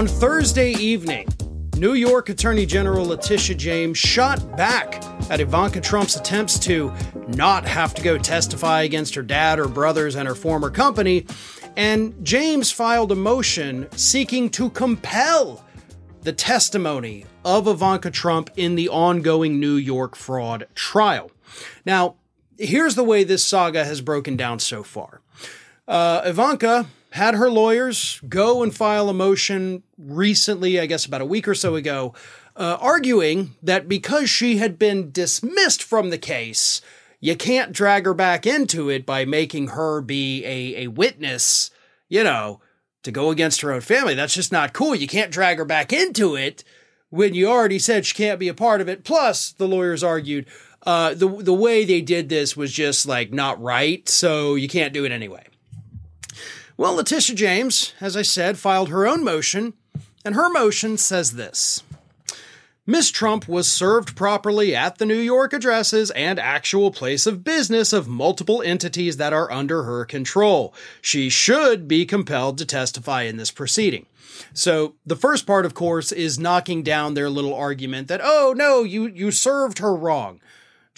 On Thursday evening, New York Attorney General Letitia James shot back at Ivanka Trump's attempts to not have to go testify against her dad or brothers and her former company, and James filed a motion seeking to compel the testimony of Ivanka Trump in the ongoing New York fraud trial. Now, here's the way this saga has broken down so far. Uh, Ivanka had her lawyers go and file a motion recently, I guess about a week or so ago, uh, arguing that because she had been dismissed from the case, you can't drag her back into it by making her be a, a witness, you know, to go against her own family. That's just not cool. You can't drag her back into it when you already said she can't be a part of it. Plus, the lawyers argued uh, the the way they did this was just like not right, so you can't do it anyway. Well, Letitia James, as I said, filed her own motion, and her motion says this. Miss Trump was served properly at the New York addresses and actual place of business of multiple entities that are under her control. She should be compelled to testify in this proceeding. So the first part, of course, is knocking down their little argument that, oh no, you, you served her wrong.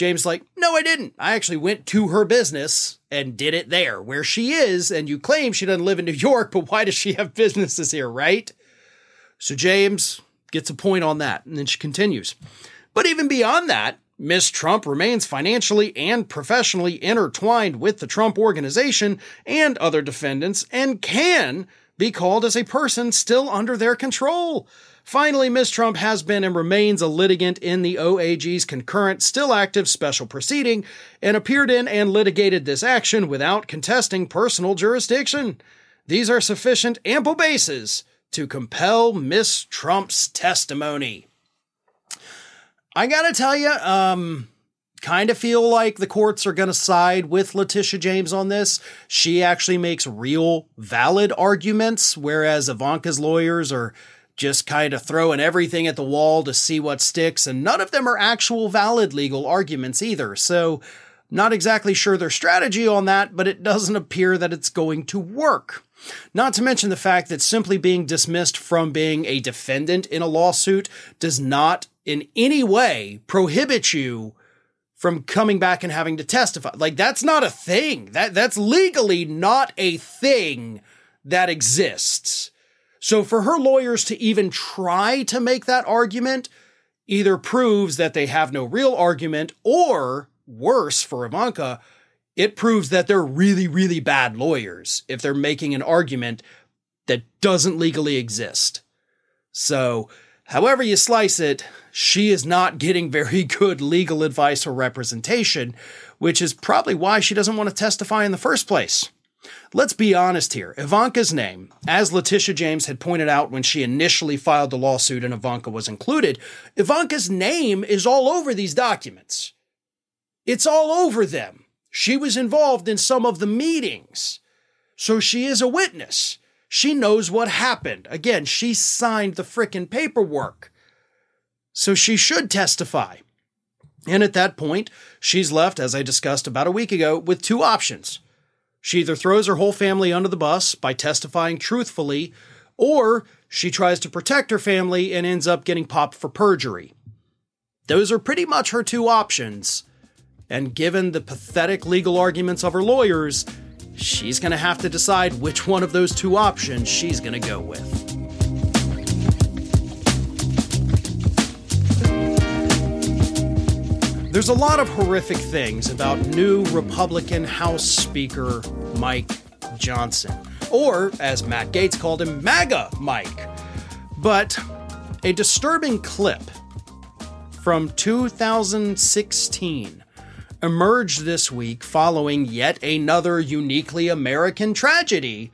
James like, no, I didn't. I actually went to her business and did it there where she is. And you claim she doesn't live in New York, but why does she have businesses here, right? So James gets a point on that. And then she continues. But even beyond that, Miss Trump remains financially and professionally intertwined with the Trump organization and other defendants and can be called as a person still under their control. Finally, Ms. Trump has been and remains a litigant in the OAG's concurrent, still active special proceeding and appeared in and litigated this action without contesting personal jurisdiction. These are sufficient, ample bases to compel Miss Trump's testimony. I gotta tell you, um, kind of feel like the courts are going to side with Letitia James on this. She actually makes real, valid arguments, whereas Ivanka's lawyers are just kind of throwing everything at the wall to see what sticks, and none of them are actual valid legal arguments either. So, not exactly sure their strategy on that, but it doesn't appear that it's going to work. Not to mention the fact that simply being dismissed from being a defendant in a lawsuit does not in any way prohibit you from coming back and having to testify. Like that's not a thing. That that's legally not a thing that exists. So for her lawyers to even try to make that argument either proves that they have no real argument or worse for Ivanka, it proves that they're really, really bad lawyers if they're making an argument that doesn't legally exist. So, however you slice it, she is not getting very good legal advice or representation, which is probably why she doesn't want to testify in the first place. Let's be honest here. Ivanka's name, as Letitia James had pointed out when she initially filed the lawsuit and Ivanka was included, Ivanka's name is all over these documents. It's all over them. She was involved in some of the meetings. So she is a witness. She knows what happened. Again, she signed the frickin' paperwork. So she should testify. And at that point, she's left, as I discussed about a week ago, with two options she either throws her whole family under the bus by testifying truthfully, or she tries to protect her family and ends up getting popped for perjury. Those are pretty much her two options. And given the pathetic legal arguments of her lawyers, she's going to have to decide which one of those two options she's going to go with. There's a lot of horrific things about new Republican House Speaker Mike Johnson, or as Matt Gaetz called him, MAGA Mike. But a disturbing clip from 2016 emerged this week following yet another uniquely American tragedy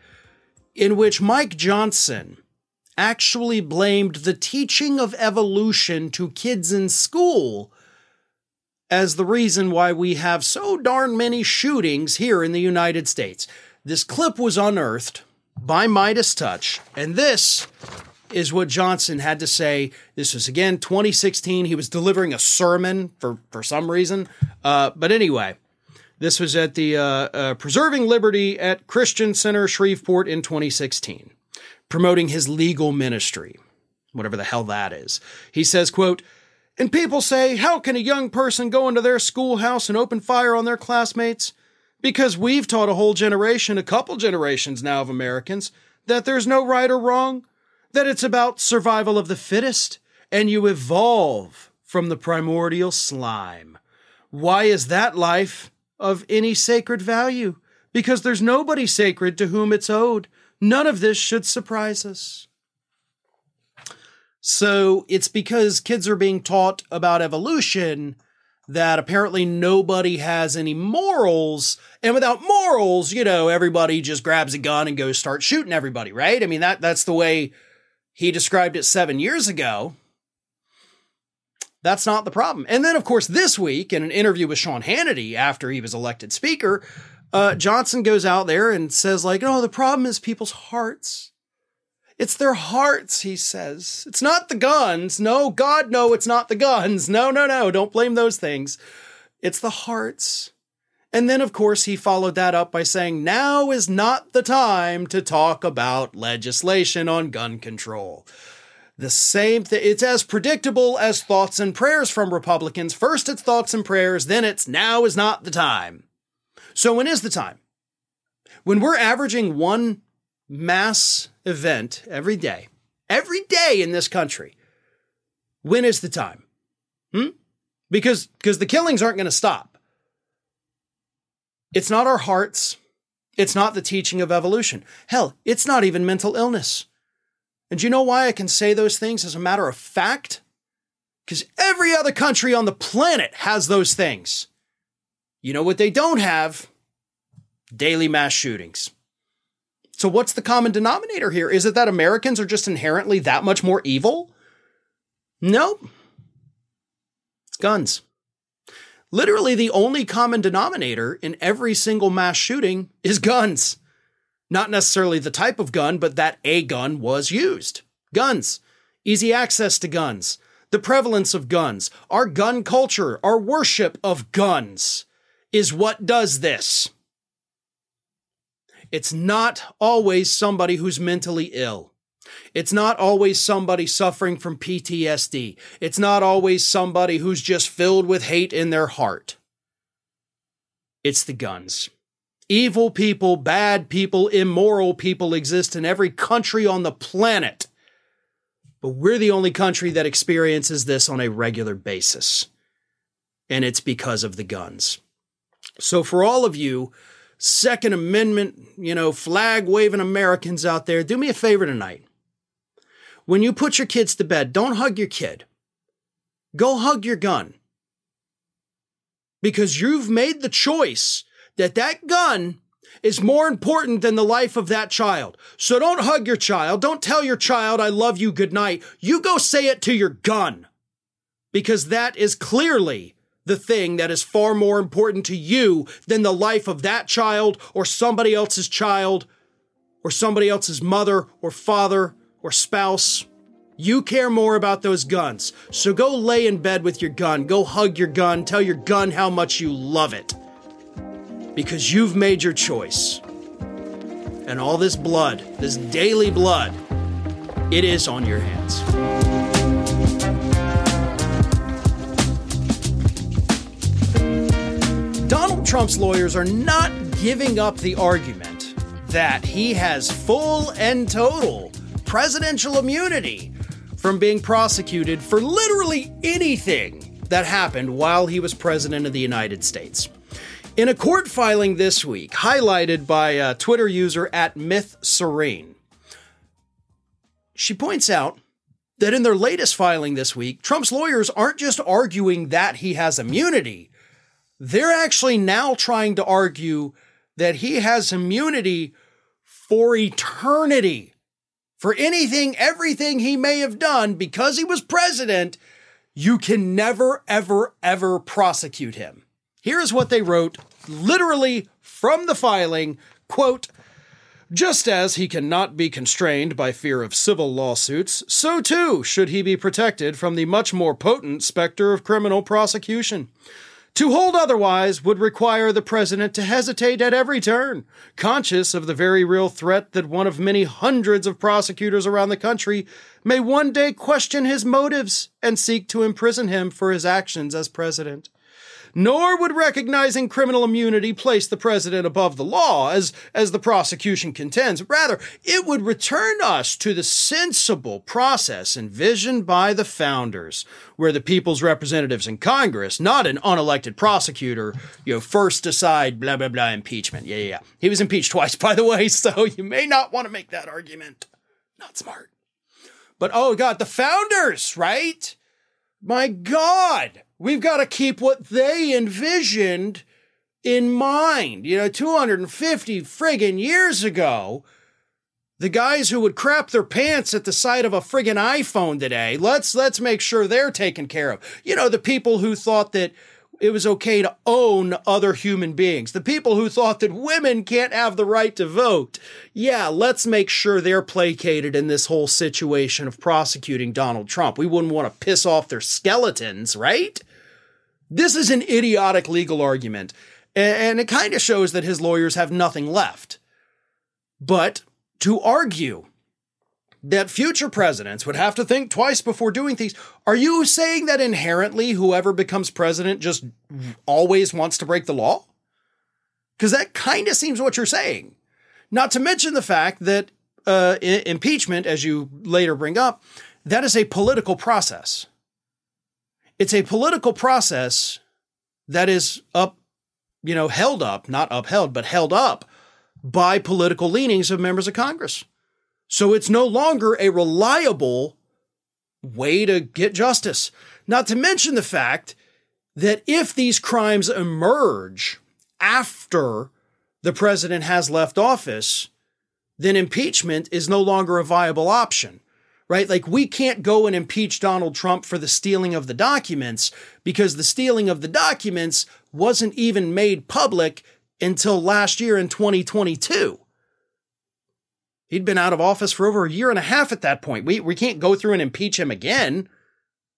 in which Mike Johnson actually blamed the teaching of evolution to kids in school as the reason why we have so darn many shootings here in the United States. This clip was unearthed by Midas Touch, and this is what Johnson had to say. This was again 2016. He was delivering a sermon for for some reason, uh, but anyway, this was at the uh, uh, Preserving Liberty at Christian Center Shreveport in 2016. promoting his legal ministry, whatever the hell that is. He says, quote, and people say, how can a young person go into their schoolhouse and open fire on their classmates? Because we've taught a whole generation, a couple generations now of Americans, that there's no right or wrong, that it's about survival of the fittest, and you evolve from the primordial slime. Why is that life of any sacred value? Because there's nobody sacred to whom it's owed. None of this should surprise us. So it's because kids are being taught about evolution that apparently nobody has any morals. And without morals, you know, everybody just grabs a gun and goes start shooting everybody, right? I mean, that, that's the way he described it seven years ago. That's not the problem. And then, of course, this week in an interview with Sean Hannity after he was elected speaker, uh, Johnson goes out there and says, like, oh, the problem is people's hearts. It's their hearts, he says. It's not the guns. No, God, no, it's not the guns. No, no, no, don't blame those things. It's the hearts. And then, of course, he followed that up by saying, now is not the time to talk about legislation on gun control. The same thing, it's as predictable as thoughts and prayers from Republicans. First it's thoughts and prayers, then it's now is not the time. So, when is the time? When we're averaging one mass event every day, every day in this country, when is the time? Hmm? Because because the killings aren't going to stop. It's not our hearts. It's not the teaching of evolution. Hell, it's not even mental illness. And you know why I can say those things as a matter of fact? Because every other country on the planet has those things. You know what they don't have? Daily mass shootings. So, what's the common denominator here? Is it that Americans are just inherently that much more evil? Nope. It's guns. Literally, the only common denominator in every single mass shooting is guns. Not necessarily the type of gun, but that a gun was used. Guns. Easy access to guns. The prevalence of guns. Our gun culture, our worship of guns is what does this. It's not always somebody who's mentally ill. It's not always somebody suffering from PTSD. It's not always somebody who's just filled with hate in their heart. It's the guns. Evil people, bad people, immoral people exist in every country on the planet. But we're the only country that experiences this on a regular basis. And it's because of the guns. So, for all of you Second Amendment, you know, flag waving Americans out there, do me a favor tonight. When you put your kids to bed, don't hug your kid. Go hug your gun. Because you've made the choice that that gun is more important than the life of that child. So don't hug your child. Don't tell your child, I love you, good night. You go say it to your gun. Because that is clearly the thing that is far more important to you than the life of that child or somebody else's child or somebody else's mother or father or spouse. You care more about those guns. So go lay in bed with your gun, go hug your gun, tell your gun how much you love it. Because you've made your choice. And all this blood, this daily blood, it is on your hands. Trump's lawyers are not giving up the argument that he has full and total presidential immunity from being prosecuted for literally anything that happened while he was president of the United States. In a court filing this week, highlighted by a Twitter user at Myth Serene, she points out that in their latest filing this week, Trump's lawyers aren't just arguing that he has immunity, they're actually now trying to argue that he has immunity for eternity. For anything, everything he may have done because he was president, you can never, ever, ever prosecute him. Here's what they wrote, literally from the filing quote, just as he cannot be constrained by fear of civil lawsuits, so too should he be protected from the much more potent specter of criminal prosecution. To hold otherwise would require the president to hesitate at every turn, conscious of the very real threat that one of many hundreds of prosecutors around the country may one day question his motives and seek to imprison him for his actions as president nor would recognizing criminal immunity place the president above the law, as, as the prosecution contends. Rather, it would return us to the sensible process envisioned by the founders, where the people's representatives in Congress, not an unelected prosecutor, you know, first decide blah, blah, blah, impeachment. Yeah, yeah, yeah. He was impeached twice, by the way, so you may not want to make that argument. Not smart. But oh God, the founders, right? My God We've got to keep what they envisioned in mind. You know, 250 friggin' years ago, the guys who would crap their pants at the sight of a friggin' iPhone today, let's let's make sure they're taken care of. You know, the people who thought that it was okay to own other human beings. The people who thought that women can't have the right to vote. Yeah, let's make sure they're placated in this whole situation of prosecuting Donald Trump. We wouldn't want to piss off their skeletons, right? This is an idiotic legal argument, and it kind of shows that his lawyers have nothing left. But to argue that future presidents would have to think twice before doing things. Are you saying that inherently whoever becomes president just always wants to break the law? Because that kind of seems what you're saying. Not to mention the fact that uh, I- impeachment, as you later bring up, that is a political process. It's a political process that is up, you know, held up, not upheld, but held up by political leanings of members of Congress. So it's no longer a reliable way to get justice. Not to mention the fact that if these crimes emerge after the president has left office, then impeachment is no longer a viable option, right? Like we can't go and impeach Donald Trump for the stealing of the documents because the stealing of the documents wasn't even made public until last year in 2022. He'd been out of office for over a year and a half at that point. We, we can't go through and impeach him again.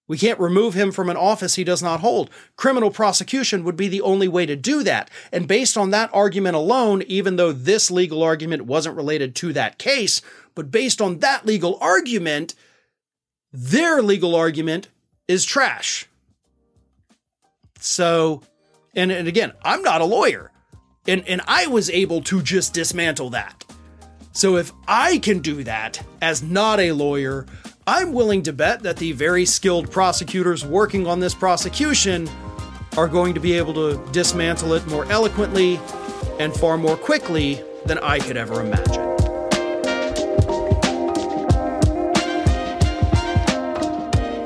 We can't remove him from an office he does not hold. Criminal prosecution would be the only way to do that. And based on that argument alone, even though this legal argument wasn't related to that case, but based on that legal argument, their legal argument is trash. So, and, and again, I'm not a lawyer. And, and I was able to just dismantle that. So if I can do that as not a lawyer, I'm willing to bet that the very skilled prosecutors working on this prosecution are going to be able to dismantle it more eloquently and far more quickly than I could ever imagine.